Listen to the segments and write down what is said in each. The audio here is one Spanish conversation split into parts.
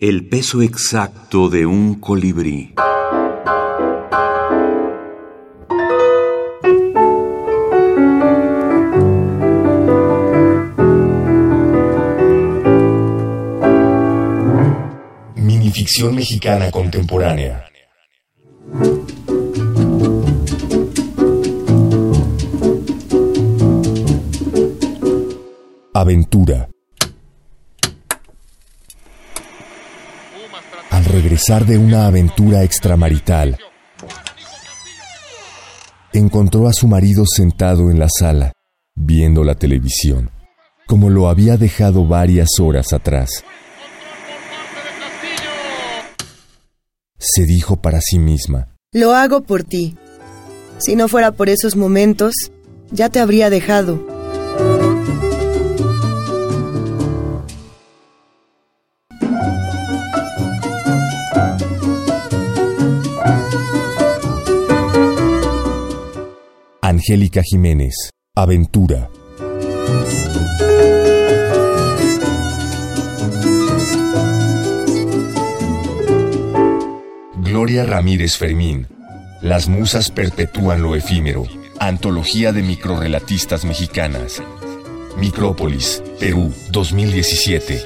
El peso exacto de un colibrí. Minificción mexicana contemporánea. Aventura. Al regresar de una aventura extramarital, encontró a su marido sentado en la sala, viendo la televisión, como lo había dejado varias horas atrás. Se dijo para sí misma, Lo hago por ti. Si no fuera por esos momentos, ya te habría dejado. Angélica Jiménez, Aventura. Gloria Ramírez Fermín, Las musas perpetúan lo efímero. Antología de microrelatistas mexicanas. Micrópolis, Perú, 2017.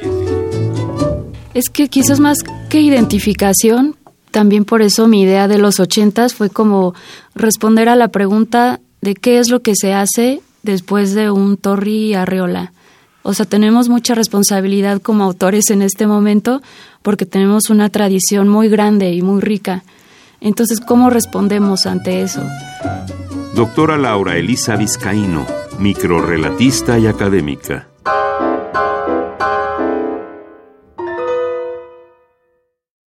Es que quizás más que identificación, también por eso mi idea de los ochentas fue como responder a la pregunta de qué es lo que se hace después de un Torri Arreola. O sea, tenemos mucha responsabilidad como autores en este momento porque tenemos una tradición muy grande y muy rica. Entonces, ¿cómo respondemos ante eso? Doctora Laura Elisa Vizcaíno, microrelatista y académica.